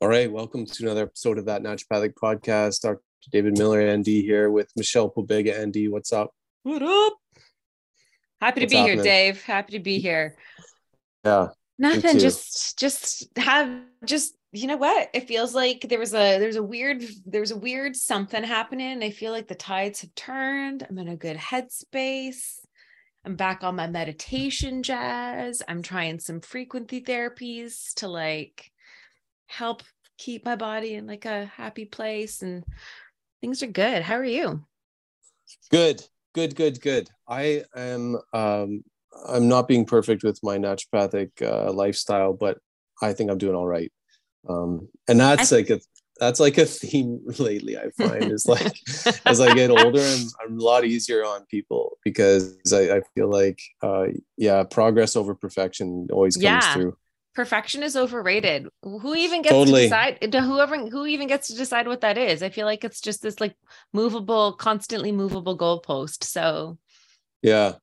All right, welcome to another episode of that naturopathic podcast. Dr. David Miller, ND, here with Michelle Pobega, ND. What's up? What up? Happy to What's be here. Dave. Happy to be here. Yeah, Nothing. Just, just have, just you know what? It feels like there was a there's a weird there's a weird something happening. I feel like the tides have turned. I'm in a good headspace. I'm back on my meditation jazz. I'm trying some frequency therapies to like help keep my body in like a happy place and things are good. How are you? good, good, good, good. I am. Um, I'm not being perfect with my naturopathic uh, lifestyle, but I think I'm doing all right. Um, and that's I- like a that's like a theme lately. I find is like as I get older, I'm, I'm a lot easier on people because I, I feel like, uh, yeah, progress over perfection always comes Yeah. through. Perfection is overrated. Who even gets Totally. to decide? Whoever who even gets to decide what that is? I feel like it's just this like movable, constantly movable goalpost. So Yeah,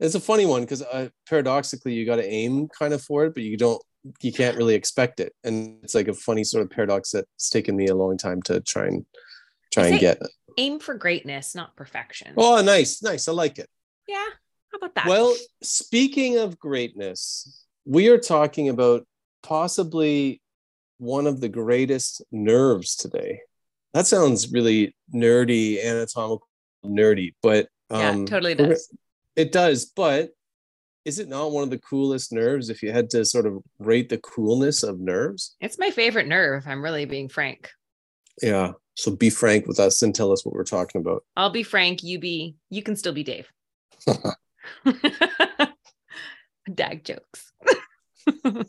it's a funny one because uh, paradoxically, you got to aim kind of for it, but you don't, you can't really expect it, and it's like a funny sort of paradox that's taken me a long time to try and try and get. aim for greatness, not perfection. Oh, nice, nice. I like it. yeah. How about that? Well, speaking of greatness, we are talking about possibly one of the greatest nerves today. That sounds really nerdy, anatomical, nerdy, but yeah, um, totally does. It does, but is it not one of the coolest nerves if you had to sort of rate the coolness of nerves? It's my favorite nerve. If I'm really being frank. Yeah. So be frank with us and tell us what we're talking about. I'll be frank. You be. You can still be Dave. Dag jokes.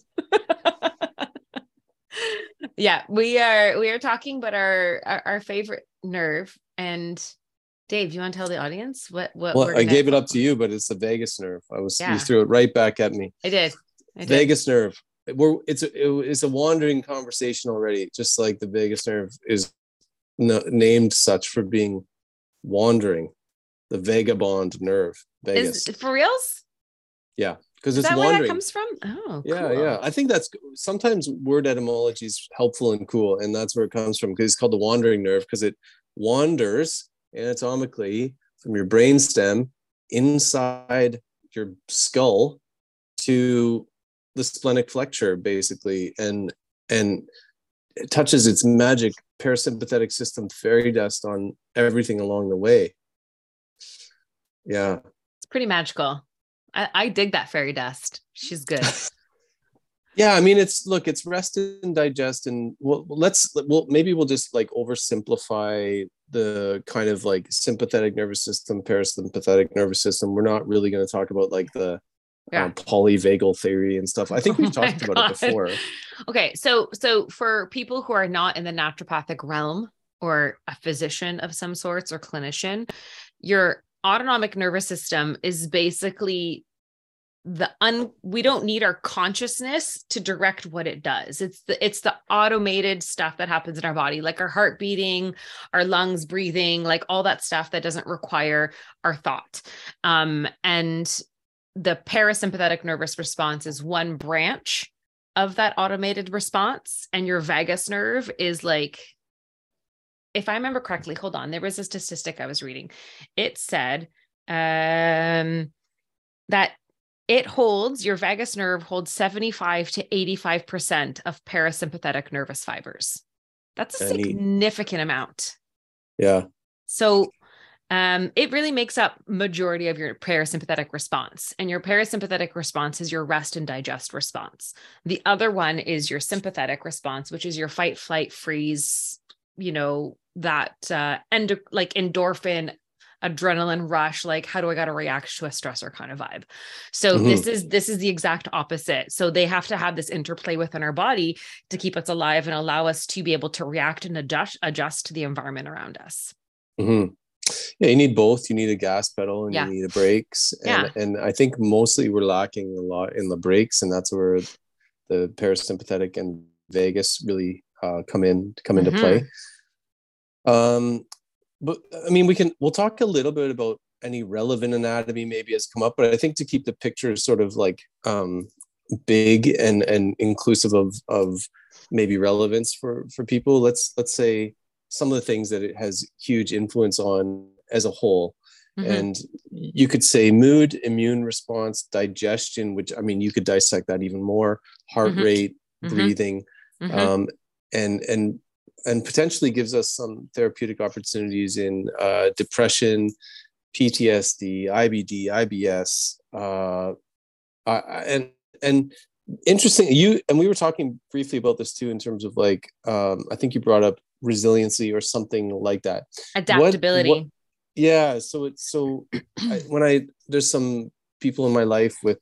yeah, we are we are talking about our our, our favorite nerve. And Dave, you want to tell the audience what what? Well, I gave it up to you, but it's the vagus nerve. I was Yeah. you threw it right back at me. I did. I did. Vagus nerve. We're it's a it's a wandering conversation already. Just like the vagus nerve is no, named such for being wandering. The vagabond nerve, Vegas, Is for reals? Because it's that where that comes from? Oh, Yeah, cool. yeah. I think that's sometimes word etymology is helpful and cool, and that's where it comes from because it's called the wandering nerve because it wanders anatomically from your brainstem inside your skull to the splenic flexure, basically, and and it touches its magic parasympathetic system fairy dust on everything along the way. Yeah, It's pretty magical. I, I dig that fairy dust. She's good. Yeah, I mean, it's look, it's rest and digest, and well, let's well maybe we'll just like oversimplify the kind of like sympathetic nervous system, parasympathetic nervous system. We're not really going to talk about like the Yeah. uh, polyvagal theory and stuff. I think Oh we've my talked about it before. Okay, so so for people who are not in the naturopathic realm or a physician of some sorts or clinician, your autonomic nervous system is basically the un we don't need our consciousness to direct what it does. It's the it's the automated stuff that happens in our body like our heart beating our lungs breathing like all that stuff that doesn't require our thought. Um and the parasympathetic nervous response is one branch of that automated response and your vagus nerve is like if i remember correctly hold on there was a statistic i was reading it said um that it holds your vagus nerve holds 75 to 85% of parasympathetic nervous fibers That's a significant amount. Yeah. So um, it really makes up majority of your parasympathetic response. And your parasympathetic response is your rest and digest response. The other one is your sympathetic response, which is your fight, flight, freeze, you know, that uh endo- like endorphin adrenaline rush like how do i got to react to a stressor kind of vibe so Mhm. this is this is the exact opposite so they have to have this interplay within our body to keep us alive and allow us to be able to react and adjust adjust to the environment around us mm-hmm. Yeah, you need both. You need a gas pedal and Yeah. you need a brakes. And, Yeah. and I think mostly we're lacking a lot in the brakes, and that's where the parasympathetic and vagus really uh, come in come into Mhm. play. Um, but I mean, we can we'll talk a little bit about any relevant anatomy maybe has come up, but I think to keep the picture sort of like um, big and and inclusive of of maybe relevance for for people, let's let's say some of the things that it has huge influence on as a whole Mhm. and you could say mood immune response digestion which i mean you could dissect that even more heart Mhm. rate Mhm. breathing Mhm. um, and and and potentially gives us some therapeutic opportunities in uh, depression ptsd ibd ibs uh, and and interesting you and we were talking briefly about this too in terms of like um, i think you brought up resiliency or something like that. Adaptability what- yeah so it's so I, when i there's some people in my life with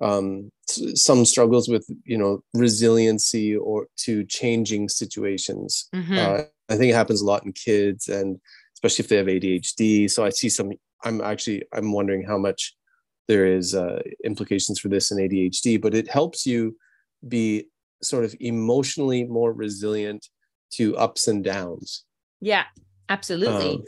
um some struggles with you know resiliency or to changing situations Mhm. uh, i think it happens a lot in kids and especially if they have adhd so i see some i'm actually i'm wondering how much there is uh, implications for this in adhd but it helps you be sort of emotionally more resilient to ups and downs Yeah, absolutely. Um,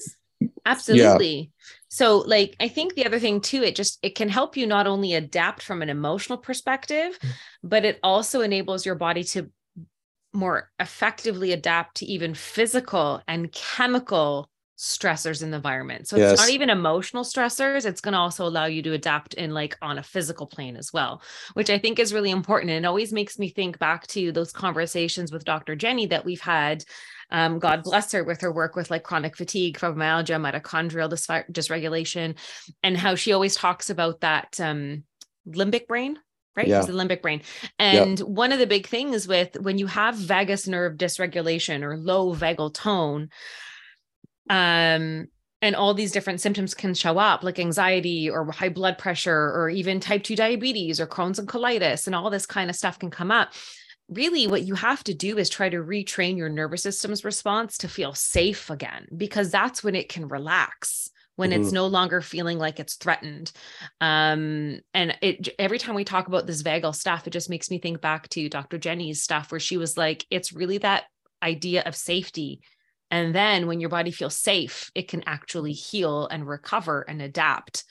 absolutely. So like I think the other thing too it just it can help you not only adapt from an emotional perspective, mm. but it also enables your body to more effectively adapt to even physical and chemical stressors in the environment. So it's not even emotional stressors, it's going to also allow you to adapt in like on a physical plane as well, which I think is really important and it always makes me think back to those conversations with Dr. Jenny that we've had um, God bless her with her work with like chronic fatigue, fibromyalgia, mitochondrial dysregulation, and how she always talks about that um, limbic brain, right? Yeah. It's the limbic brain. And one of the big things with when you have vagus nerve dysregulation or low vagal tone, um, and all these different symptoms can show up like anxiety or high blood pressure or even type 2 diabetes or Crohn's and colitis and all this kind of stuff can come up really what you have to do is try to retrain your nervous system's response to feel safe again because that's when it can relax when it's Mhm. no longer feeling like it's threatened. Um and it every time we talk about this vagal stuff it just makes me think back to dr jenny's stuff where she was like it's really that idea of safety. And then when your body feels safe it can actually heal and recover and adapt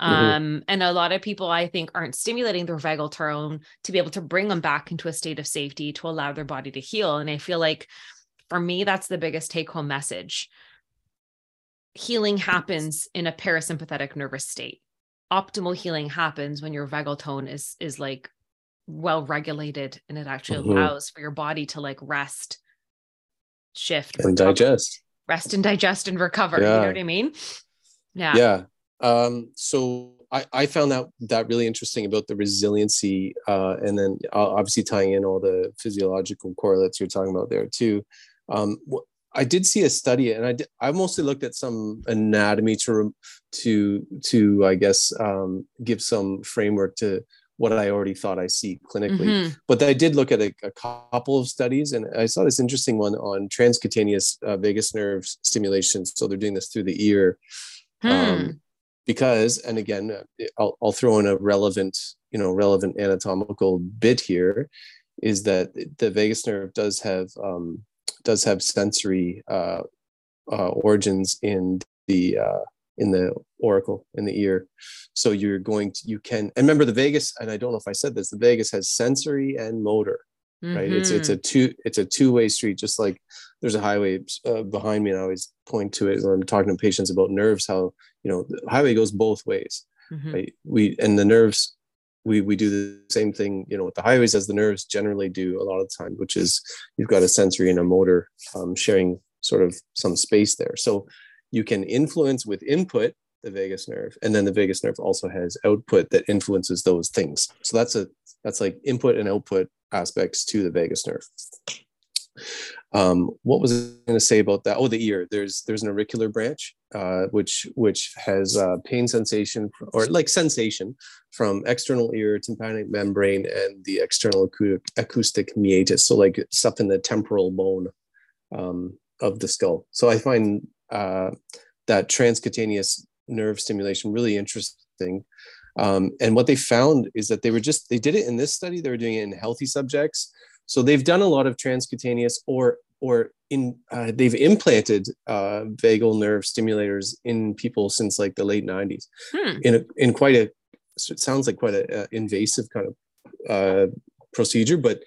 Mhm. um, and a lot of people I think aren't stimulating their vagal tone to be able to bring them back into a state of safety to allow their body to heal. And I feel like for me, that's the biggest take home message. Healing happens in a parasympathetic nervous state. Optimal healing happens when your vagal tone is is like well regulated and it actually Mhm. allows for your body to like rest, shift, and recover- digest rest and digest and recover. You know what I mean? Yeah. yeah um so i i found that that really interesting about the resiliency uh and then uh, obviously tying in all the physiological correlates you're talking about there too um i did see a study and i did, i mostly looked at some anatomy to to to i guess um give some framework to what i already thought i see clinically Mhm. but I did look at a, a couple of studies, and I saw this interesting one on transcutaneous uh, vagus nerve stimulation. So they're doing this through the ear, Hmm. um, because, and again, uh, I'll, I'll throw in a relevant, you know, relevant anatomical bit here, is that the vagus nerve does have um, does have sensory uh, uh, origins in the uh, in the auricle in the ear. So you're going to you can and remember the vagus, and I don't know if I said this, the vagus has sensory and motor right it's it's Mhm. a two it's a two-way street just like there's a highway uh, behind me and i always point to it when i'm talking to patients about nerves how you know the highway goes both ways Mhm. right? We and the nerves we we do the same thing you know with the highways as the nerves generally do a lot of the time which is you've got a sensory and a motor um, sharing sort of some space there. So you can influence with input the vagus nerve and then the vagus nerve also has output that influences those things. So that's a that's like input and output aspects to the vagus nerve um, what was I going to say about that? Oh, the ear. There's there's an auricular branch, uh, which which has uh, pain sensation or like sensation from external ear, tympanic membrane, and the external acoustic meatus. So like stuff in the temporal bone um, of the skull. So I find uh, that transcutaneous nerve stimulation really interesting. Um, and what they found is that they were just they did it in this study. They were doing it in healthy subjects so they've done a lot of transcutaneous or or in uh, they've implanted uh, vagal nerve stimulators in people since like the late 90s hmm. in a, in quite a it sounds like quite a, a invasive kind of uh, procedure but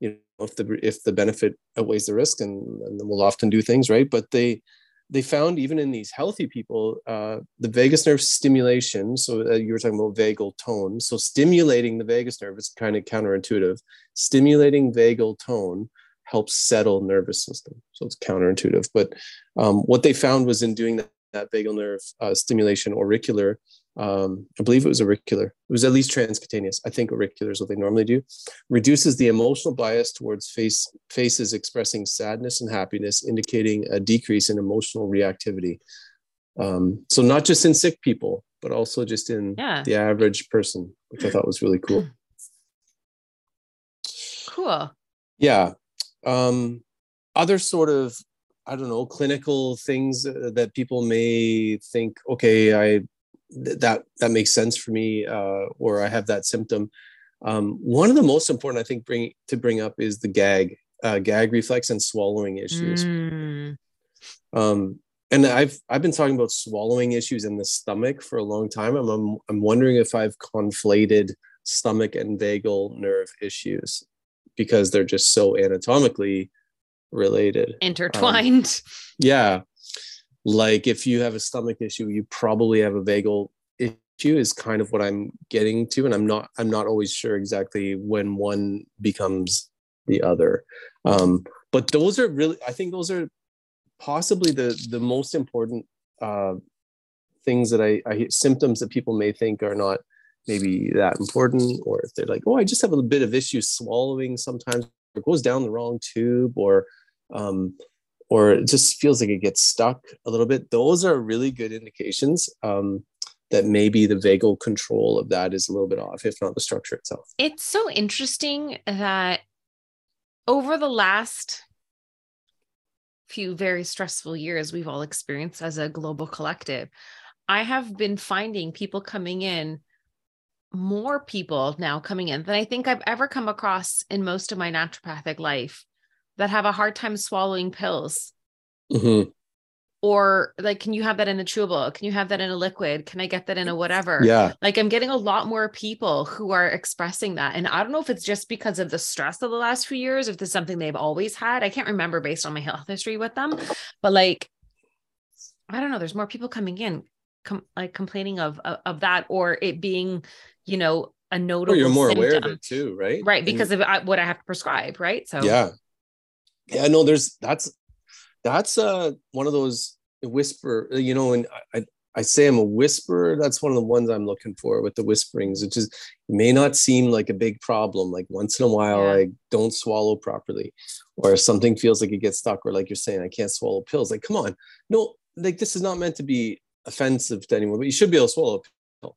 you know if the if the benefit outweighs the risk and, and we'll often do things right but they they found even in these healthy people, uh, the vagus nerve stimulation. So uh, you were talking about vagal tone. So stimulating the vagus nerve is kind of counterintuitive. Stimulating vagal tone helps settle nervous system. So it's counterintuitive. But um, what they found was in doing that, that vagal nerve uh, stimulation auricular, um, I believe it was auricular. It was at least transcutaneous. I think auricular is what they normally do. Reduces the emotional bias towards face faces expressing sadness and happiness, indicating a decrease in emotional reactivity. Um, so not just in sick people, but also just in yeah. the average person, which I thought was really cool. Cool. Yeah. Um, other sort of I don't know clinical things uh, that people may think, okay, I that that makes sense for me uh, or i have that symptom. Um, one of the most important i think bring to bring up is the gag uh, gag reflex and swallowing issues. Mm. um, and i've i've been talking about swallowing issues in the stomach for a long time. I'm i'm, I'm wondering if i've conflated stomach and vagal nerve issues because they're just so anatomically related. Intertwined. um, yeah like if you have a stomach issue you probably have a vagal issue is kind of what i'm getting to and i'm not i'm not always sure exactly when one becomes the other. Um, but those are really i think those are possibly the the most important uh, things that I, I symptoms that people may think are not maybe that important or if they're like oh i just have a bit of issue swallowing sometimes it goes down the wrong tube or um, or it just feels like it gets stuck a little bit, those are really good indications um, that maybe the vagal control of that is a little bit off, if not the structure itself. It's so interesting that over the last few very stressful years we've all experienced as a global collective, I have been finding people coming in more people now coming in than I think I've ever come across in most of my naturopathic life that have a hard time swallowing pills. Mm-hmm. Or like, can you have that in a chewable? Can you have that in a liquid? Can I get that in a whatever? Yeah. Like I'm getting a lot more people who are expressing that. And I don't know if it's just because of the stress of the last few years, if there's something they've always had. I can't remember based on my health history with them. But like, I don't know, there's more people coming in com- like complaining of, of, of that or it being, you know, a notable. Or you're more symptom. aware of it too, right? Right, because and, of uh, what I have to prescribe, right? So yeah, yeah no there's that's that's uh one of those whisper you know and I, I say i'm a whisperer that's one of the ones i'm looking for with the whisperings. Which is may not seem like a big problem like once in a while yeah. i don't swallow properly or something feels like it gets stuck or like you're saying i can't swallow pills. Like come on. No like this is not meant to be offensive to anyone but you should be able to swallow a pill.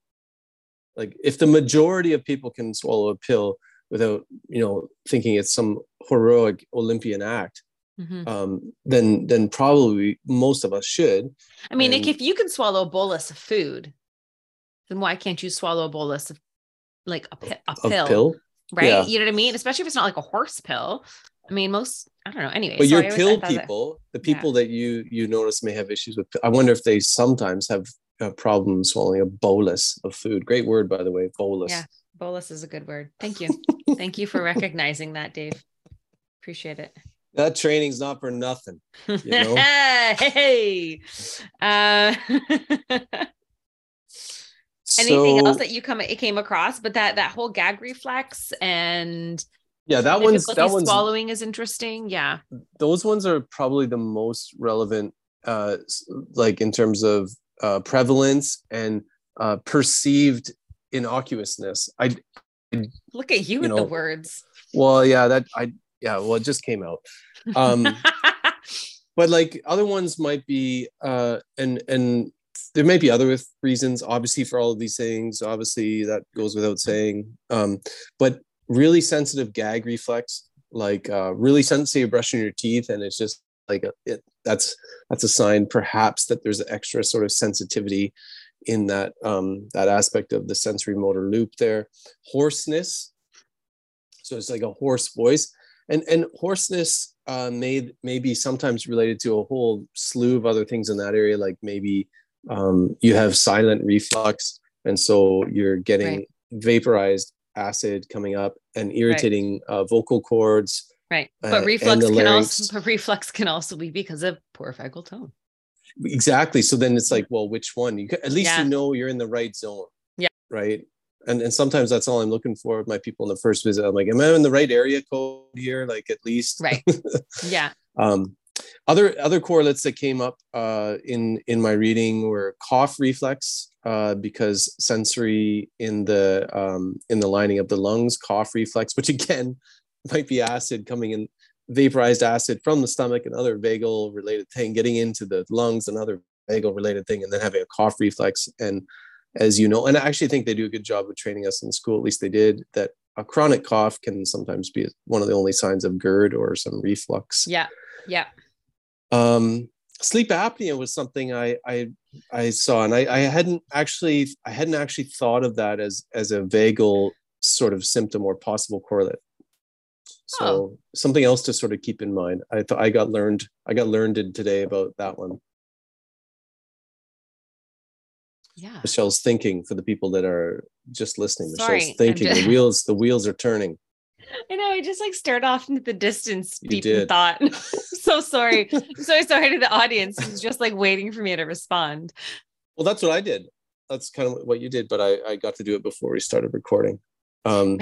Like if the majority of people can swallow a pill without you know thinking it's some heroic Olympian act, mm-hmm. um, then then probably most of us should. I mean, and, if you can swallow a bolus of food, then why can't you swallow a bolus of like a, a pill? pill? Right? Yeah. You know what I mean? Especially if it's not like a horse pill. I mean, most I don't know. Anyway, but your pill people, that, the people yeah. that you you notice may have issues with. I wonder if they sometimes have a problem swallowing a bolus of food. Great word, by the way, bolus. Yeah. Bolus is a good word. Thank you. Thank you for recognizing that, Dave. Appreciate it. That training's not for nothing. You know? hey. Uh... Anything else that you come it came across? But that that whole gag reflex and yeah, that one's that one's swallowing is interesting. Yeah. those ones are probably the most relevant uh like in terms of uh prevalence and uh perceived innocuousness. I Look at you, You with the words. well yeah that i yeah well it just came out. Um but like other ones might be uh and and there may be other reasons obviously for all of these things obviously that goes without saying. Um but really sensitive gag reflex like uh really sensitive brushing your teeth and it's just like a, it that's that's a sign perhaps that there's extra sort of sensitivity in that um that aspect of the sensory motor loop there hoarseness so it's like a hoarse voice and and hoarseness uh, may may be sometimes related to a whole slew of other things in that area, like maybe um, you have silent reflux, and so you're getting Right. vaporized acid coming up and irritating uh, vocal cords. Right. uh, But and reflux can also but reflux can also be because of poor vagal tone. Exactly. So then it's like, well, which one? You at least Yeah. you know you're in the right zone. Yeah. Right. And and sometimes that's all I'm looking for with my people in the first visit. I'm like, am I in the right area code here? Like at least. Right. Yeah. Um, other other correlates that came up uh, in in my reading were cough reflex uh, because sensory in the um, in the lining of the lungs, cough reflex, which again might be acid coming in, vaporized acid from the stomach, another vagal related thing, getting into the lungs, another vagal related thing, and then having a cough reflex. And as you know, and I actually think they do a good job of training us in school. At least they did that. A chronic cough can sometimes be one of the only signs of GERD or some reflux Yeah. Yeah. um sleep apnea was something i i i saw and i i hadn't actually i hadn't actually thought of that as as a vagal sort of symptom or possible correlate so Oh. something else to sort of keep in mind i thought i got learned i got learned today about that one Yeah. michelle's thinking for the people that are just listening Sorry, michelle's thinking just- the wheels the wheels are turning I know. I just like stared off into the distance, You deep in thought. so sorry. I'm so sorry to the audience who's just like waiting for me to respond. well that's what i did that's kind of what you did but i i got to do it before we started recording um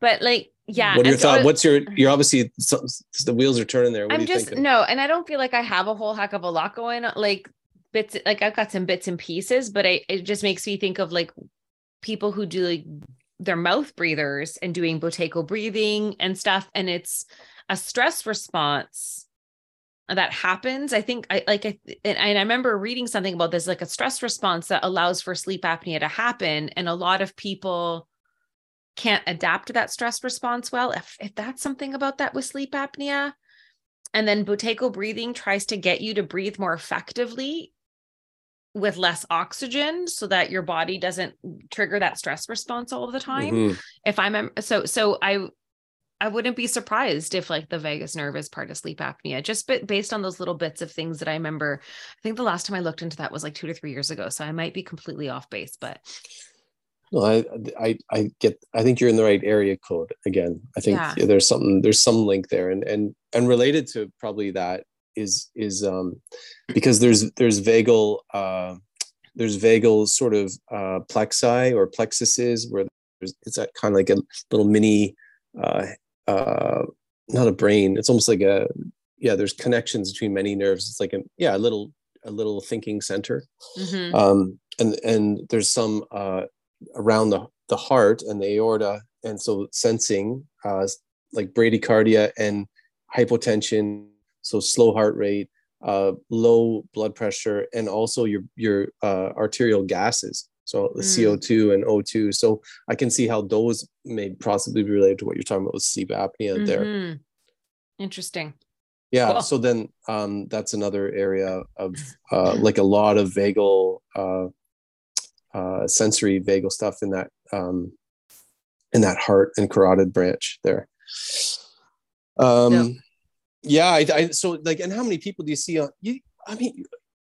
but like, yeah. What are your so thoughts? What's your? You're obviously so- the wheels are turning there. What I'm you just thinking? no, and I don't feel like I have a whole heck of a lot going on. Like bits, like I've got some bits and pieces, but I it just makes me think of like people who do like their mouth breathers and doing Buteyko breathing and stuff, and it's a stress response that happens. I think I like I and, and I remember reading something about this, like a stress response that allows for sleep apnea to happen, and a lot of people can't adapt to that stress response well. If if that's something about that with sleep apnea, and then Buteyko breathing tries to get you to breathe more effectively with less oxygen so that your body doesn't trigger that stress response all the time. Mhm. If I'm so so I I wouldn't be surprised if like the vagus nerve is part of sleep apnea, just but based on those little bits of things that I remember. I think the last time I looked into that was like two to three years ago. So I might be completely off base, but No, I, I, I get. I think you're in the right area code again. I think Yeah. there's something. There's some link there, and and and related to probably that is is um because there's there's vagal uh there's vagal sort of uh plexi or plexuses where there's it's that kind of like a little mini uh uh not a brain. It's almost like a yeah. There's connections between many nerves. It's like a yeah a little a little thinking center. Mhm. um, and and there's some uh, around the the heart and the aorta, and so sensing uh, like bradycardia and hypotension, so slow heart rate, uh, low blood pressure, and also your your uh, arterial gases, so the Mm. CO2 and O2. So I can see how those may possibly be related to what you're talking about with sleep apnea there. Mhm. Interesting. Yeah. Cool. So then um, that's another area of uh, like a lot of vagal, uh, uh, sensory vagal stuff in that um, in that heart and carotid branch there. Um, yeah. I, I, so like, and how many people do you see on you? I mean,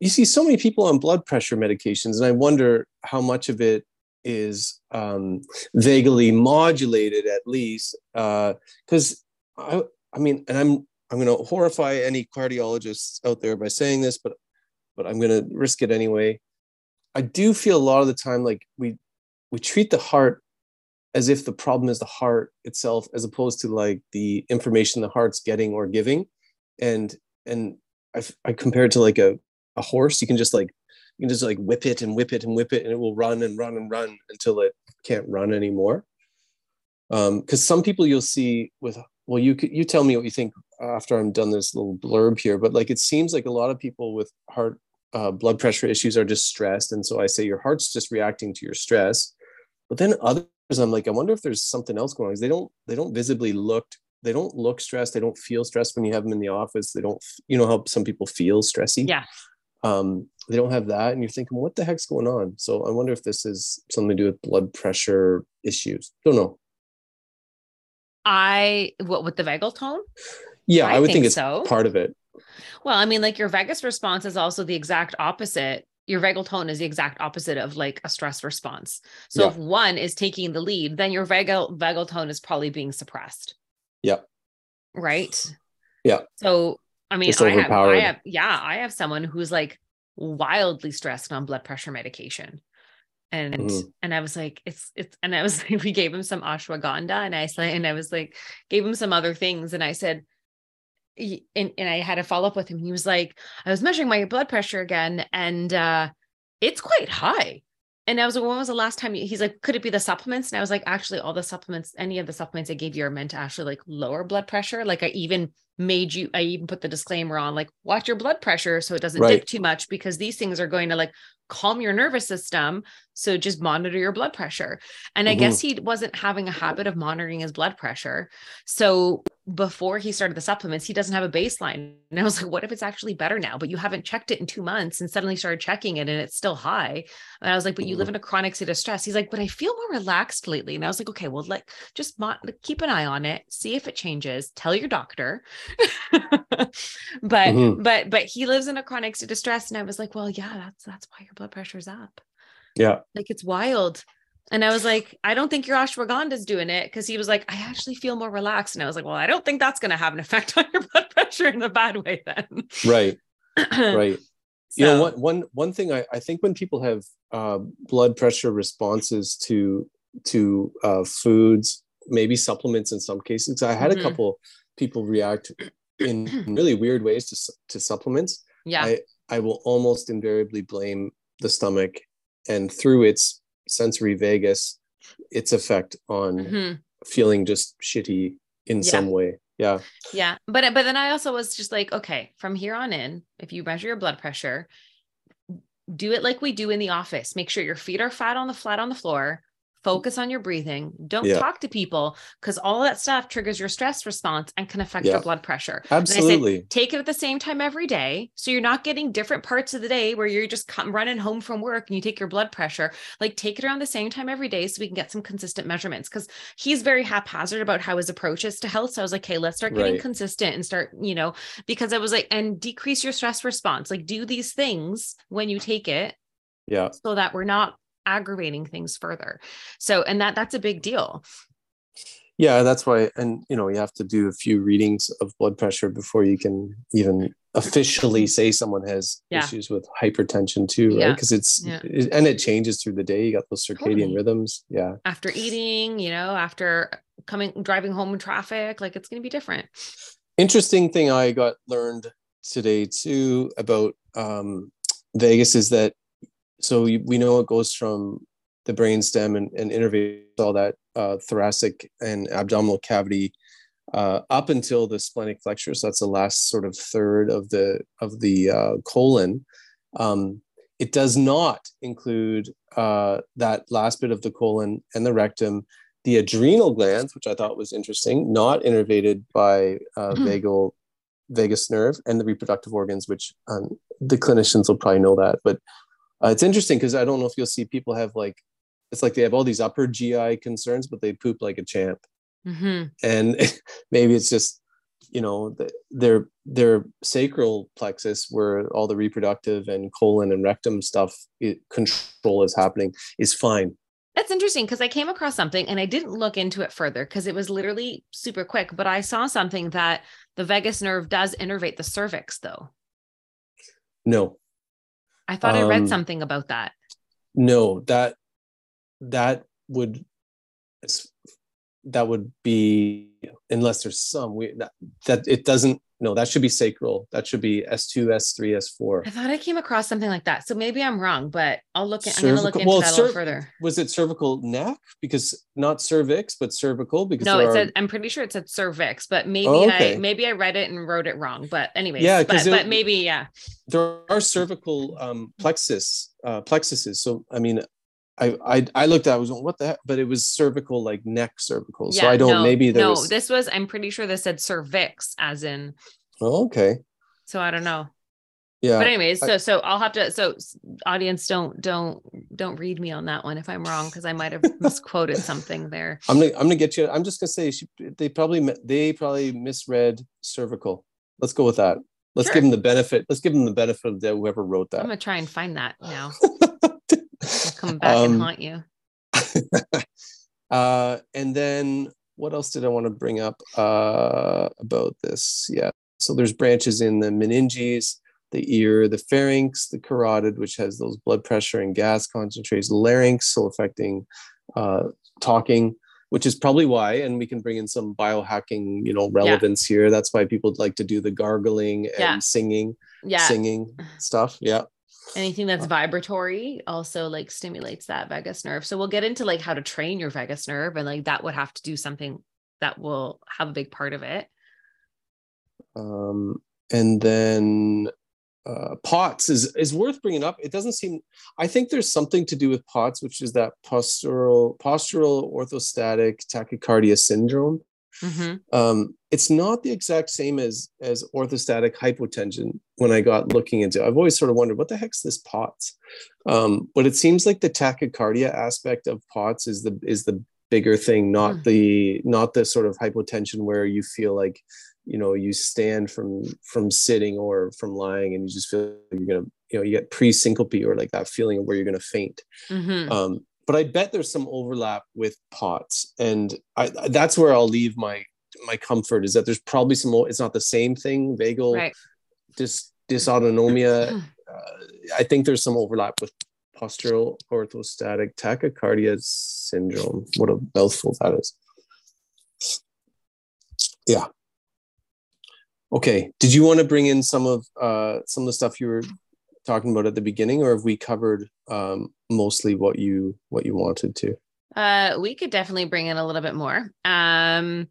you see so many people on blood pressure medications, and I wonder how much of it is um, vagally modulated, at least, because I, I mean, and I'm I'm going to horrify any cardiologists out there by saying this, but but I'm going to risk it anyway. I do feel a lot of the time like we we treat the heart as if the problem is the heart itself as opposed to like the information the heart's getting or giving. And and i, I compare it to like a, a horse. You can just like you can just like whip it and whip it and whip it and it will run and run and run until it can't run anymore. Um because some people you'll see with well you you tell me what you think after i'm done this little blurb here but like it seems like a lot of people with heart uh, blood pressure issues are just stressed. And so i say your heart's just reacting to your stress. But then others i'm like i wonder if there's something else going on. They don't they don't visibly look they don't look stressed. They don't feel stressed when you have them in the office. They don't you know how some people feel stressy? Yeah. um they don't have that. And you're thinking what the heck's going on? So i wonder if this is something to do with blood pressure issues. Don't know. I what with the vagal tone? yeah I i, would think, think it's so. part of it Well, I mean, like your vagus response is also the exact opposite. Your vagal tone is the exact opposite of like a stress response. So Yeah. if one is taking the lead, then your vagal vagal tone is probably being suppressed. Yeah. Right. Yeah. So I mean, I have, I have, yeah, I have someone who's like wildly stressed on blood pressure medication. And Mhm. and I was like, it's it's and I was like, we gave him some ashwagandha and I said, and I was like, gave him some other things. And I said, he- and, and I had to follow up with him. He was like, I was measuring my blood pressure again, and uh, it's quite high. And I was like, when was the last time you, he's like, could it be the supplements? And I was like, actually, all the supplements, any of the supplements I gave you are meant to actually like lower blood pressure. Like I even made you, I even put the disclaimer on, like, watch your blood pressure so it doesn't Right. dip too much because these things are going to like calm your nervous system. So just monitor your blood pressure. And I Mhm. guess he wasn't having a habit of monitoring his blood pressure. So before he started the supplements, he doesn't have a baseline. And I was like, what if it's actually better now? But you haven't checked it in two months and suddenly started checking it and it's still high. And I was like, but you live in a chronic state of stress. He's like, but I feel more relaxed lately. And I was like, okay, well, like just mo- keep an eye on it, see if it changes, tell your doctor. but Mhm. but but he lives in a chronic state of stress. And I was like, well, yeah, that's that's why your blood pressure's up. Yeah Like it's wild. And I was like, I don't think your ashwagandha's doing it because he was like, I actually feel more relaxed. And I was like, well, I don't think that's going to have an effect on your blood pressure in a bad way then. right right you know So- one one one thing I, I think when people have uh, blood pressure responses to to uh, foods maybe supplements in some cases i had Mhm. a couple people react in really weird ways to, to supplements Yeah. I, I will almost invariably blame the stomach and through its sensory vagus its effect on Mhm. feeling just shitty in Yeah. some way yeah Yeah. But but then I also was just like, okay, from here on in, if you measure your blood pressure, do it like we do in the office. Make sure your feet are flat on the flat on the floor. Focus on your breathing. Don't Yeah. talk to people because all that stuff triggers your stress response and can affect your blood pressure. And I said, absolutely take it at the same time every day. So you're not getting different parts of the day where you're just come running home from work and you take your blood pressure. Like take it around the same time every day so we can get some consistent measurements. Because he's very haphazard about how his approach is to health. So I was like, okay, let's start getting Right. consistent and start, you know, because I was like, and decrease your stress response. Like do these things when you take it yeah so that we're not aggravating things further. So and that that's a big deal. Yeah, that's why, and you know, you have to do a few readings of blood pressure before you can even officially say someone has Yeah. issues with hypertension too, right? Yeah. Because it's Yeah. it- and it changes through the day. You got those circadian Totally. rhythms. Yeah, After eating, you know, after coming driving home in traffic, like it's gonna be different. interesting thing I got learned today too about um, vagus is that so we know it goes from the brainstem and, and innervates all that uh, thoracic and abdominal cavity uh, up until the splenic flexure. So that's the last sort of third of the of the uh, colon. Um, it does not include uh, that last bit of the colon and the rectum. The adrenal glands, which I thought was interesting, not innervated by uh, Mhm. vagal vagus nerve, and the reproductive organs, which um, the clinicians will probably know that. But uh, it's interesting because I don't know if you'll see people have like it's like they have all these upper GI concerns, but they poop like a champ Mhm. and maybe it's just you know the, their their sacral plexus where all the reproductive and colon and rectum stuff it, control is happening is fine That's interesting because I came across something and I didn't look into it further because it was literally super quick, but I saw something that the vagus nerve does innervate the cervix though. no I thought I read Um, something about that. No, that that would that would be unless there's some we that, that it doesn't no that should be sacral that should be s2 s3 s4 I thought I came across something like that. So maybe I'm wrong, but I'll look at I'm gonna look into well, that a little further. was it cervical neck because not cervix but cervical because No, there it are- said I'm pretty sure it said cervix, but maybe Oh, okay. I maybe I read it and wrote it wrong. But anyways, Yeah, but, but maybe yeah. there are cervical um plexus uh plexuses so i mean I, I I looked at it, I was going, what the heck? But it was cervical, like neck cervical. so I don't no, maybe there no, was this was I'm pretty sure this said cervix as in oh, okay. so I don't know. Yeah. but anyways, I- so so I'll have to so audience don't don't don't read me on that one if I'm wrong because I might have misquoted something there. I'm gonna I'm gonna get you. I'm just gonna say she, they probably they probably misread cervical. Let's go with that. Let's Sure. give them the benefit. Let's give them the benefit of whoever wrote that. I'm gonna try and find that now. I'll come back and Um, haunt you. uh, and then what else did I want to bring up uh, about this? Yeah. So there's branches in the meninges, the ear, the pharynx, the carotid, which has those blood pressure and gas concentrates, larynx, so affecting uh, talking, which is probably why, and we can bring in some biohacking, you know, relevance here. That's why people like to do the gargling and Yeah. singing, Yeah. singing stuff. Yeah. Anything that's vibratory also like stimulates that vagus nerve so we'll get into like how to train your vagus nerve and like that would have to do something that will have a big part of it um, and then uh, POTS is is worth bringing up. It doesn't seem. I think there's something to do with POTS, which is that postural postural orthostatic tachycardia syndrome. Mhm. Um, it's not the exact same as as orthostatic hypotension. When I got looking into, it. I've always sort of wondered what the heck's this POTS. Um, but it seems like the tachycardia aspect of POTS is the is the bigger thing, not Hmm. the not the sort of hypotension where you feel like you know you stand from from sitting or from lying and you just feel like you're gonna you know you get pre-syncope or like that feeling of where you're gonna faint Mhm. um but i bet there's some overlap with pots. And i that's where i'll leave my my comfort is that there's probably some it's not the same thing. Vagal right. dis dysautonomia uh, i think there's some overlap with postural orthostatic tachycardia syndrome. What a mouthful that is. Yeah. Okay. Did you want to bring in some of uh some of the stuff you were talking about at the beginning or have we covered um mostly what you what you wanted to? Uh we could definitely bring in a little bit more. Um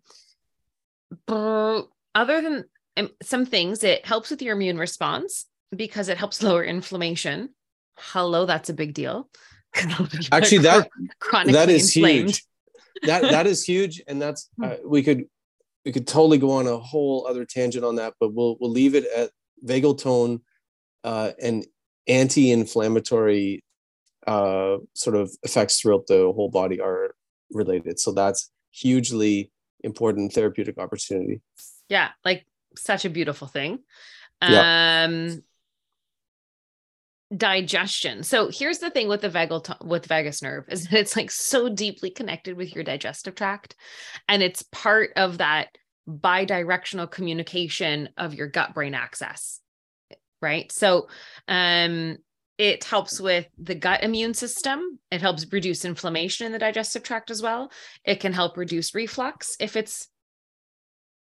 other than um, some things it helps with your immune response because it helps lower inflammation. Hello that's a big deal. Actually that chronically that is inflamed. huge that that is huge and that's uh, we could we could totally go on a whole other tangent on that but we'll we'll leave it at vagal tone uh, and anti-inflammatory uh, sort of effects throughout the whole body are related so that's hugely important therapeutic opportunity yeah like such a beautiful thing Yeah. um digestion so here's the thing with the vagal with vagus nerve is that it's like so deeply connected with your digestive tract and it's part of that bidirectional communication of your gut brain axis. right so um it helps with the gut immune system. It helps reduce inflammation in the digestive tract as well. It can help reduce reflux if it's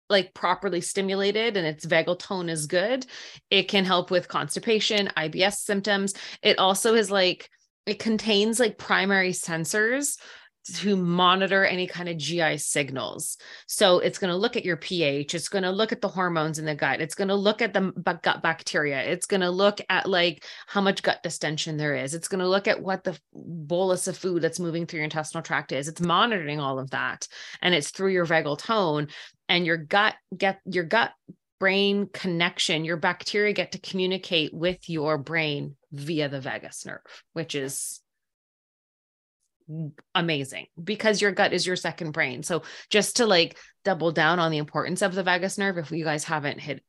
like properly stimulated and its vagal tone is good, it can help with constipation, IBS symptoms. It also is like it contains like primary sensors to monitor any kind of GI signals. So it's going to look at your pH, it's going to look at the hormones in the gut, it's going to look at the gut bacteria, it's going to look at like how much gut distension there is, it's going to look at what the bolus of food that's moving through your intestinal tract is. It's monitoring all of that and it's through your vagal tone and your gut get your gut brain connection your bacteria get to communicate with your brain via the vagus nerve which is amazing because your gut is your second brain so just to like double down on the importance of the vagus nerve if you guys haven't hit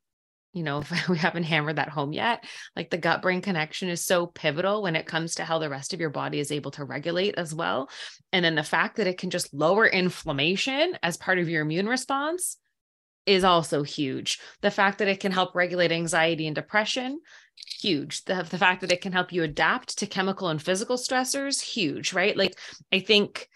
you know if we haven't hammered that home yet like the gut brain connection is so pivotal when it comes to how the rest of your body is able to regulate as well and then the fact that it can just lower inflammation as part of your immune response is also huge. The fact that it can help regulate anxiety and depression, huge. The, the fact that it can help you adapt to chemical and physical stressors, huge, right? Like, I think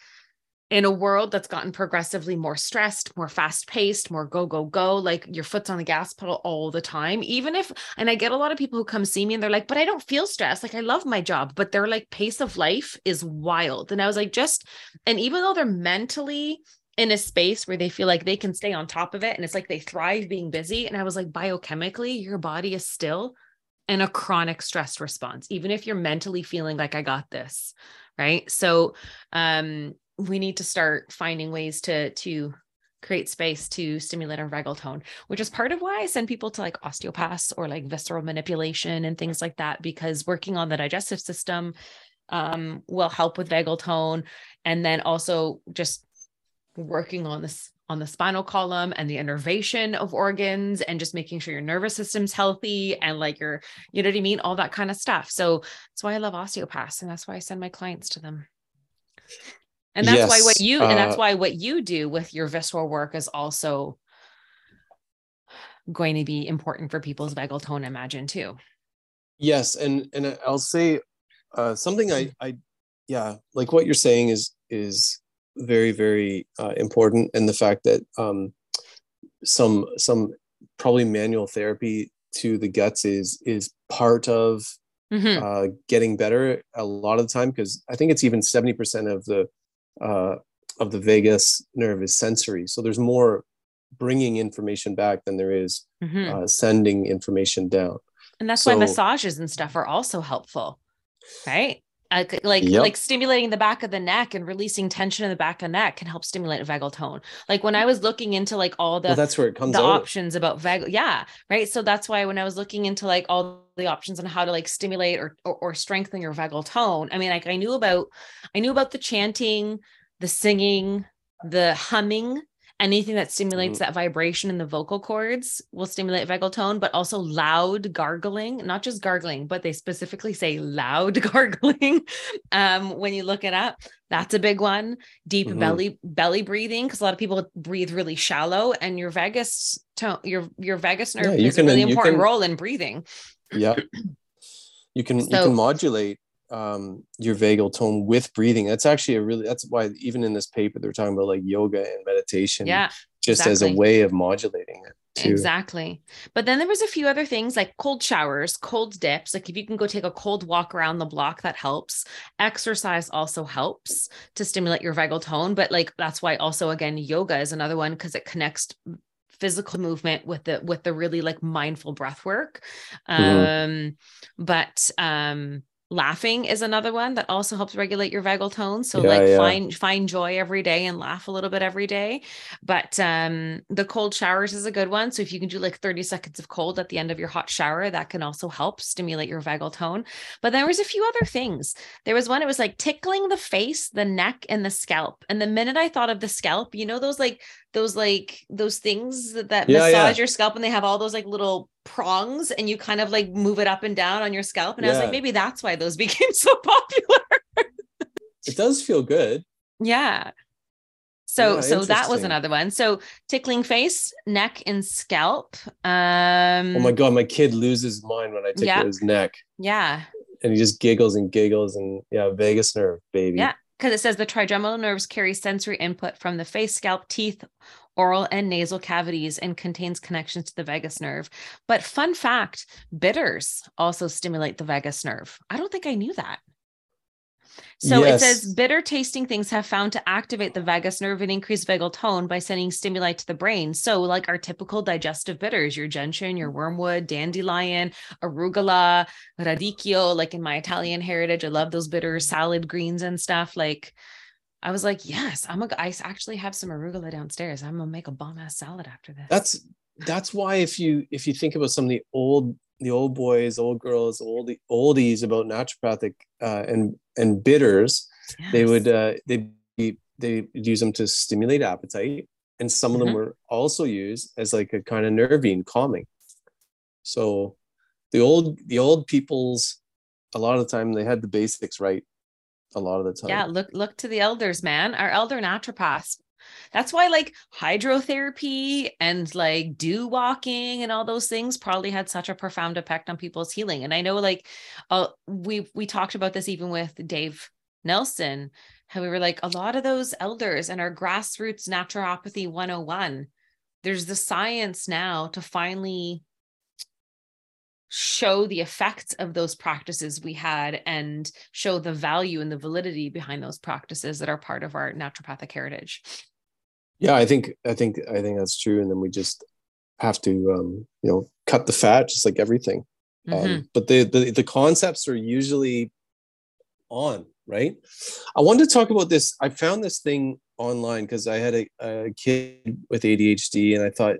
in a world that's gotten progressively more stressed, more fast paced, more go, go, go, like your foot's on the gas pedal all the time. Even if, and I get a lot of people who come see me and they're like, but I don't feel stressed. Like I love my job, but their like pace of life is wild. And I was like, just, and even though they're mentally in a space where they feel like they can stay on top of it and it's like they thrive being busy. And I was like, biochemically, your body is still in a chronic stress response, even if you're mentally feeling like I got this. Right. So, um, we need to start finding ways to to create space to stimulate our vagal tone, which is part of why I send people to like osteopaths or like visceral manipulation and things like that, because working on the digestive system um, will help with vagal tone. And then also just working on this on the spinal column and the innervation of organs and just making sure your nervous system's healthy and like your, you know what I mean? All that kind of stuff. So that's why I love osteopaths and that's why I send my clients to them. And that's yes, why what you uh, and that's uh, why what you do with your visceral work is also going to be important for people's vagal tone, imagine too. Yes, and and I'll say uh, something I I yeah, like what you're saying is is very very uh, important, and the fact that um, some some probably manual therapy to the guts is is part of mm-hmm. uh, getting better a lot of the time because I think it's even seventy percent of the uh, of the vagus nerve is sensory. So there's more bringing information back than there is mm-hmm. uh, sending information down. And that's so, why massages and stuff are also helpful, right? Uh, like yep. like stimulating the back of the neck and releasing tension in the back of the neck can help stimulate vagal tone. Like when I was looking into like all the well, that's where it comes the out. options about vagal, yeah, right. So that's why when I was looking into like all the options on how to like stimulate or, or, or strengthen your vagal tone, I mean, like I knew about I knew about the chanting, the singing, the humming, anything that stimulates mm-hmm. that vibration in the vocal cords will stimulate vagal tone, but also loud gargling, not just gargling, but they specifically say loud gargling. um, when you look it up, that's a big one. Deep mm-hmm. belly belly breathing, because a lot of people breathe really shallow, and your vagus tone, your your vagus nerve yeah, plays a really important can, role in breathing. Yeah. You can so, you can modulate um, your vagal tone with breathing. That's actually a really that's why even in this paper they're talking about like yoga and meditation. Yeah. Just exactly. as a way of modulating it. Too. Exactly. But then there was a few other things like cold showers, cold dips. Like if you can go take a cold walk around the block, that helps. Exercise also helps to stimulate your vagal tone. But like that's why also again yoga is another one because it connects physical movement with the with the really like mindful breath work. Mm-hmm. Um, but um laughing is another one that also helps regulate your vagal tone. So yeah, like yeah. find find joy every day and laugh a little bit every day. But um the cold showers is a good one. So if you can do like 30 seconds of cold at the end of your hot shower that can also help stimulate your vagal tone. But there was a few other things. There was one it was like tickling the face the neck and the scalp. And the minute i thought of the scalp you know those like those like those things that, that yeah, massage your scalp and they have all those like little prongs and you kind of like move it up and down on your scalp. And yeah. I was like, maybe that's why those became so popular. it does feel good. Yeah. So yeah, so that was another one. So tickling face, neck, and scalp. Um Oh my god, my kid loses mind when I tickle yeah. his neck. Yeah. And he just giggles and giggles and yeah, vagus nerve, baby. Yeah. Because it says the trigeminal nerves carry sensory input from the face, scalp, teeth, oral and nasal cavities and contains connections to the vagus nerve. But fun fact bitters also stimulate the vagus nerve. I don't think I knew that. So yes. it says bitter tasting things have found to activate the vagus nerve and increase vagal tone by sending stimuli to the brain. So, like our typical digestive bitters, your gentian, your wormwood, dandelion, arugula, radicchio, like in my Italian heritage, I love those bitter salad greens and stuff. Like I was like, yes, I'm a, I actually have some arugula downstairs. I'm gonna make a bomb ass salad after this. That's that's why if you if you think about some of the old the old boys, old girls, old oldies about naturopathic uh, and and bitters, yes. they would uh, they they use them to stimulate appetite, and some of them mm-hmm. were also used as like a kind of nervine calming. So the old the old people's a lot of the time they had the basics right a lot of the time. Yeah, look look to the elders, man. Our elder naturopaths That's why like hydrotherapy and like dew walking and all those things probably had such a profound effect on people's healing. And I know like uh, we we talked about this even with Dave Nelson, how we were like a lot of those elders and our grassroots naturopathy 101. There's the science now to finally show the effects of those practices we had and show the value and the validity behind those practices that are part of our naturopathic heritage yeah i think i think i think that's true. And then we just have to um you know cut the fat just like everything. Mm-hmm. um, but the, the the concepts are usually on right? I wanted to talk about this. I found this thing online because i had a, a kid with adhd and i thought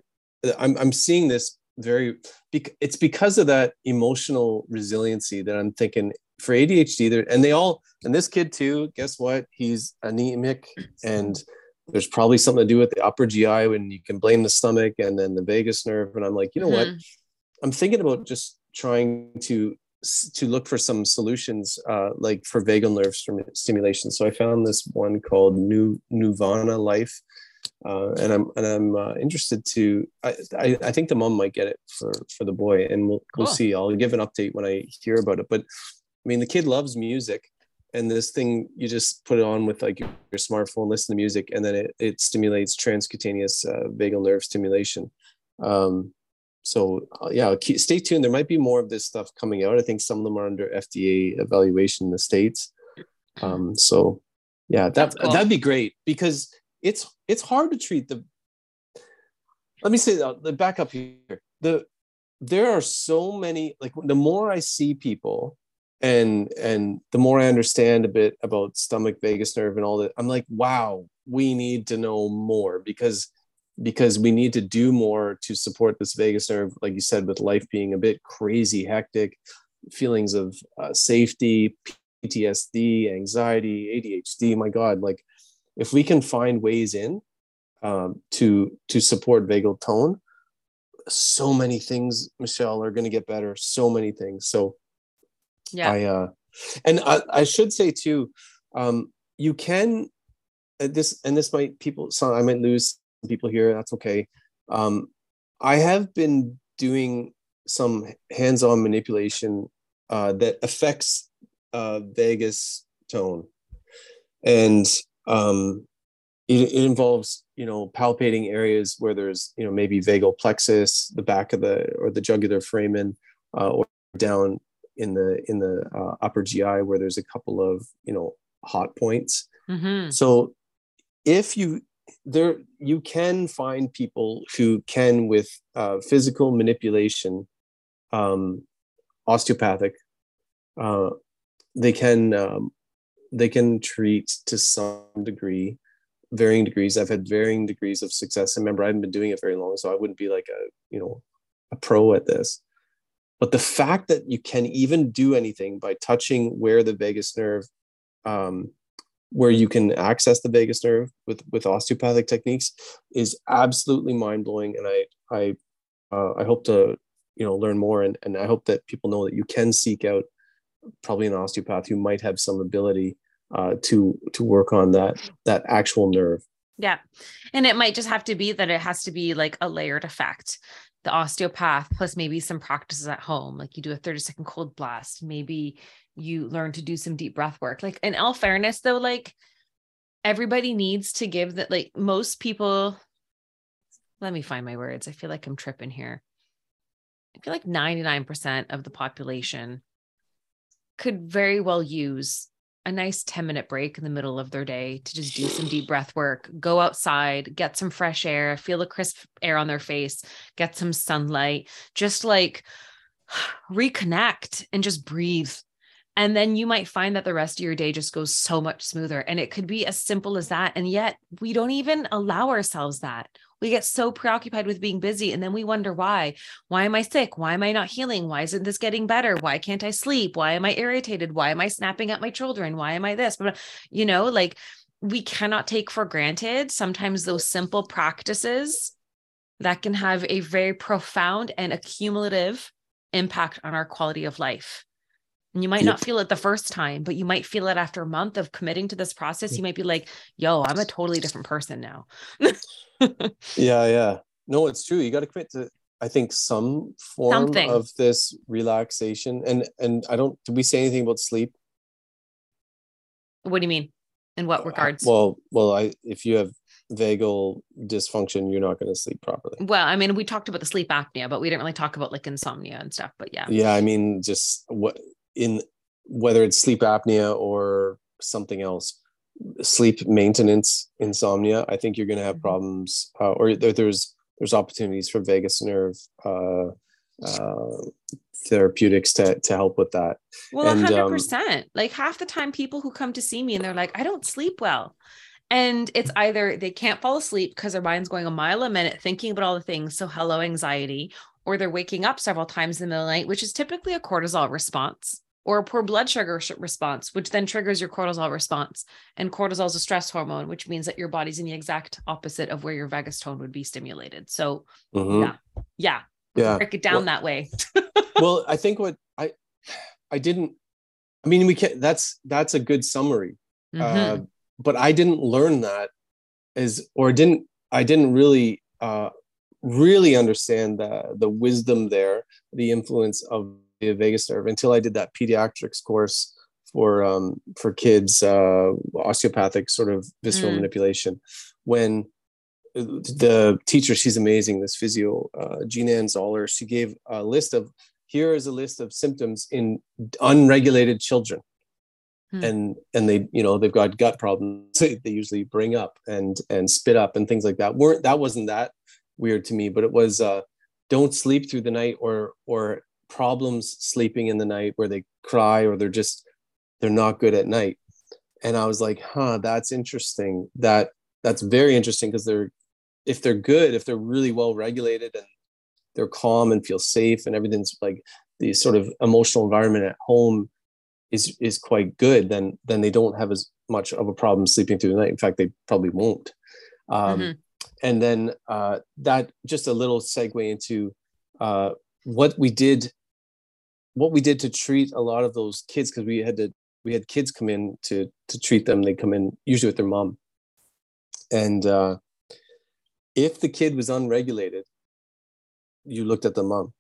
I'm, I'm seeing this very it's because of that emotional resiliency that i'm thinking for adhd there and they all and this kid too guess what? He's anemic and there's probably something to do with the upper gi and you can blame the stomach and then the vagus nerve and i'm like you know mm-hmm. what i'm thinking about just trying to to look for some solutions uh, like for vagal nerve stimulation so i found this one called new Nervana life uh, and I'm and I'm uh, interested to. I, I, I think the mom might get it for for the boy, and we'll cool. we'll see. I'll give an update when I hear about it. But I mean, the kid loves music, and this thing you just put it on with like your, your smartphone, listen to music, and then it it stimulates transcutaneous uh, vagal nerve stimulation. Um, so uh, yeah, stay tuned. There might be more of this stuff coming out. I think some of them are under FDA evaluation in the states. Um, so yeah, that cool. that'd be great because it's it's hard to treat the let me say the back up here the there are so many like the more i see people and and the more i understand a bit about stomach vagus nerve and all that i'm like wow we need to know more because because we need to do more to support this vagus nerve like you said with life being a bit crazy hectic feelings of uh, safety ptsd anxiety adhd my god like if we can find ways in um, to to support vagal tone so many things michelle are going to get better so many things. So yeah. I uh and i, I should say too um you can uh, this and this might people so i might lose people here that's okay. Um i have been doing some hands-on manipulation uh that affects uh vagus tone. And um, it, it, involves you know palpating areas where there's you know maybe vagal plexus, the back of the or the jugular foramen, uh, or down in the in the uh, upper GI where there's a couple of you know hot points. Mm-hmm. So if you there you can find people who can with uh, physical manipulation um, osteopathic uh, they can um, they can treat to some degree varying degrees i've had varying degrees of success and remember i haven't been doing it very long so i wouldn't be like a you know a pro at this but the fact that you can even do anything by touching where the vagus nerve um, where you can access the vagus nerve with with osteopathic techniques is absolutely mind-blowing and i i uh, i hope to you know learn more and, and i hope that people know that you can seek out probably an osteopath who might have some ability uh, to to work on that that actual nerve. Yeah, and it might just have to be that it has to be like a layered effect. The osteopath plus maybe some practices at home, like you do a 30 second cold blast. Maybe you learn to do some deep breath work. Like in all fairness, though, like everybody needs to give that. Like most people, let me find my words. I feel like I'm tripping here. I feel like 99% of the population could very well use a nice 10 minute break in the middle of their day to just do some deep breath work, go outside, get some fresh air, feel the crisp air on their face, get some sunlight, just like reconnect and just breathe. And then you might find that the rest of your day just goes so much smoother. And it could be as simple as that. And yet we don't even allow ourselves that. We get so preoccupied with being busy and then we wonder why. Why am I sick? Why am I not healing? Why isn't this getting better? Why can't I sleep? Why am I irritated? Why am I snapping at my children? Why am I this? But you know, like we cannot take for granted sometimes those simple practices that can have a very profound and accumulative impact on our quality of life. And you might Yep. not feel it the first time, but you might feel it after a month of committing to this process. You might be like, yo, I'm a totally different person now. Yeah, yeah. No, it's true. You got to commit to, I think, some form Something. of this relaxation. And and I don't. Did we say anything about sleep? what do you mean? In what regards? Uh, Well, well, I if you have vagal dysfunction, you're not going to sleep properly. Well, I mean, we talked about the sleep apnea, but we didn't really talk about like insomnia and stuff. But yeah. Yeah, I mean, just what in whether it's sleep apnea or something else, sleep maintenance, insomnia. I think you're going to have Mhm. problems, uh, or there, there's there's opportunities for vagus nerve uh, uh, therapeutics to to help with that. Well, hundred um, percent. Like half the time, people who come to see me and they're like, I don't sleep well. And it's either they can't fall asleep because their mind's going a mile a minute thinking about all the things. So, hello, anxiety, or they're waking up several times in the middle of the night, which is typically a cortisol response or a poor blood sugar response, which then triggers your cortisol response. And cortisol is a stress hormone, which means that your body's in the exact opposite of where your vagus tone would be stimulated. So, Mhm. Yeah. yeah, Yeah. break it down Well- that way. well, I think what I I didn't. I mean, we can. That's that's a good summary. Mhm. uh, but I didn't learn that as or didn't I didn't really uh, really understand the the wisdom there, the influence of the vagus nerve until I did that pediatrics course for um, for kids, uh, osteopathic sort of visceral Mm. manipulation. When the teacher, she's amazing, this physio, uh, Gina Ann Zoller, she gave a list of here is a list of symptoms in unregulated children Hmm. and and they you know they've got gut problems they usually bring up and and spit up and things like that weren't that wasn't that weird to me but it was uh don't sleep through the night or or problems sleeping in the night where they cry or they're just they're not good at night. And i was like huh that's interesting. That that's very interesting because they're if they're good if they're really well regulated and they're calm and feel safe and everything's like the sort of emotional environment at home is is quite good then then they don't have as much of a problem sleeping through the night. In fact they probably won't. Um, Mhm. and then uh, that just a little segue into uh, what we did what we did to treat a lot of those kids because we had to we had kids come in to to treat them. They come in usually with their mom. And uh, if the kid was unregulated you looked at the mom.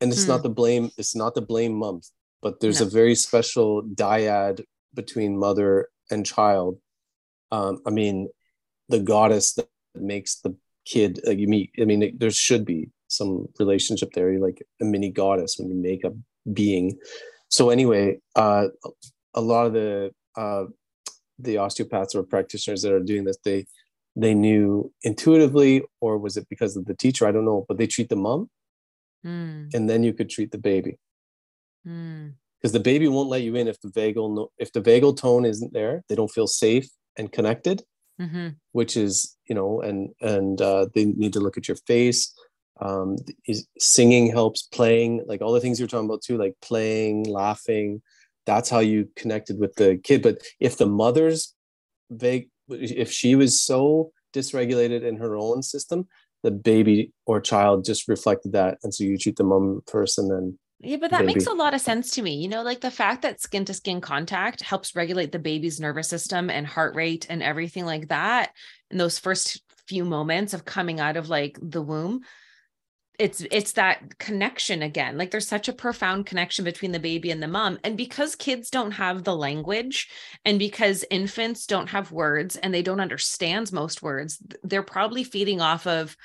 And it's Hmm. not the blame it's not the blame mom but there's No. a very special dyad between mother and child. Um, i mean the goddess that makes the kid like you meet i mean it- there should be some relationship there. You're like a mini goddess when you make a being. So anyway uh, a lot of the uh, the osteopaths or practitioners that are doing this they they knew intuitively or was it because of the teacher? I don't know but they treat the mom Mm, and then you could treat the baby. Mm. because the baby won't let you in if the vagal no, if the vagal tone isn't there. They don't feel safe and connected Mhm. which is you know and and uh, they need to look at your face um is singing helps playing like all the things you're talking about too like playing laughing that's how you connected with the kid but if the mother's vague if she was so dysregulated in her own system the baby or child just reflected that and so you treat the mom first and then Yeah, but that makes a lot of sense to me. You know, like the fact that skin to skin contact helps regulate the baby's nervous system and heart rate and everything like that. In those first few moments of coming out of like the womb, it's it's that connection again. Like there's such a profound connection between the baby and the mom. And because kids don't have the language and because infants don't have words and they don't understand most words, they're probably feeding off of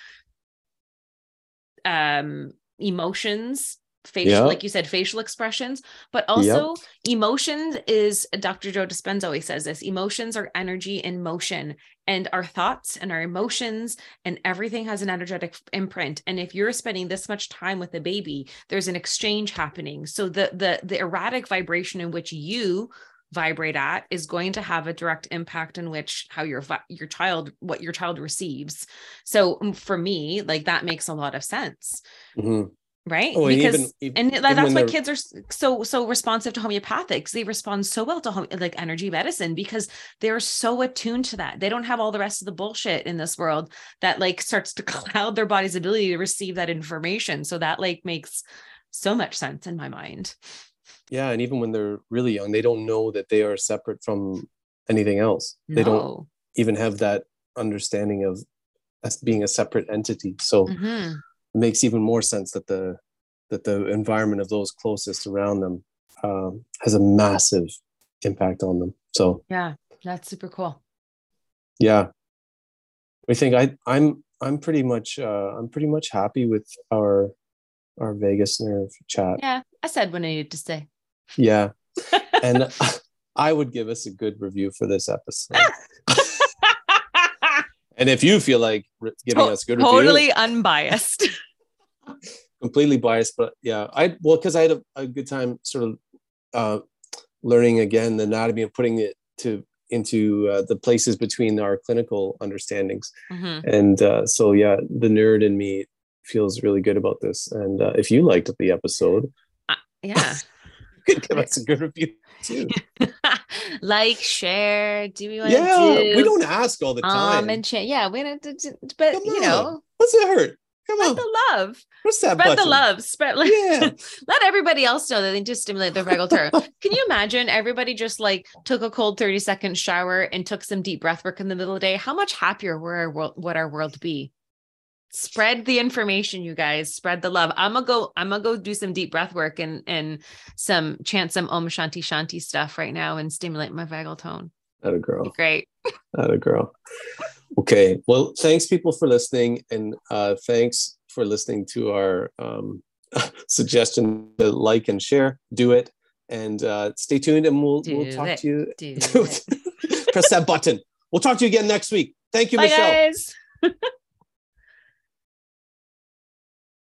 um emotions facial Yeah. like you said facial expressions but also emotions is dr joe dispenza always says this emotions are energy in motion and our thoughts and our emotions and everything has an energetic imprint. And if you're spending this much time with a baby there's an exchange happening. So the the the erratic vibration in which you vibrate at is going to have a direct impact in which how your your child what your child receives. So mm, for me like that makes a lot of sense. Mhm. Right? Oh, and because even- and even that's why kids are so so responsive to homeopathics. They respond so well to home, like energy medicine because they're so attuned to that. They don't have all the rest of the bullshit in this world that like starts to cloud their body's ability to receive that information. So that like makes so much sense in my mind. Yeah and even when they're really young they don't know that they are separate from anything else. They don't even have that understanding of as being a separate entity. So Mhm. It makes even more sense that the that the environment of those closest around them um, has a massive impact on them. So Yeah, that's super cool. yeah. I think i i'm i'm pretty much uh i'm pretty much happy with our our vagus nerve chat. Yeah, I said what I needed to say. yeah. And i would give us a good review for this episode and if you feel like giving To- us a good review totally unbiased. completely biased, but yeah, I well because I had a, a good time sort of uh, learning again the anatomy and putting it to into uh, the places between our clinical understandings, Mhm. and uh, so yeah, the nerd in me feels really good about this. And uh, if you liked the episode, Yeah. you could give us a good review too. like, share, do we want to Yeah, do? we don't ask all the time. um and cha- yeah, we don't, do- do- but Come you on. know, What's it hurt? Come spread on, the love, spread the love, spread like Yeah. let everybody else know that they just stimulate their vagal nerve. Can you imagine everybody just like took a cold 30 second shower and took some deep breath work in the middle of the day? How much happier would our world, would our world be? Spread the information, you guys. Spread the love. I'm gonna go. I'm gonna go do some deep breath work and and some chant some Om Shanti Shanti stuff right now and stimulate my vagal tone. That a girl. Great. Not a girl. Okay. Well, thanks people for listening, and uh, thanks for listening to our um, suggestion to like and share. Do it, and uh, stay tuned, and we'll we'll talk it. to you. Do. Press that button. We'll talk to you again next week. Thank you, Bye, Michelle. guys.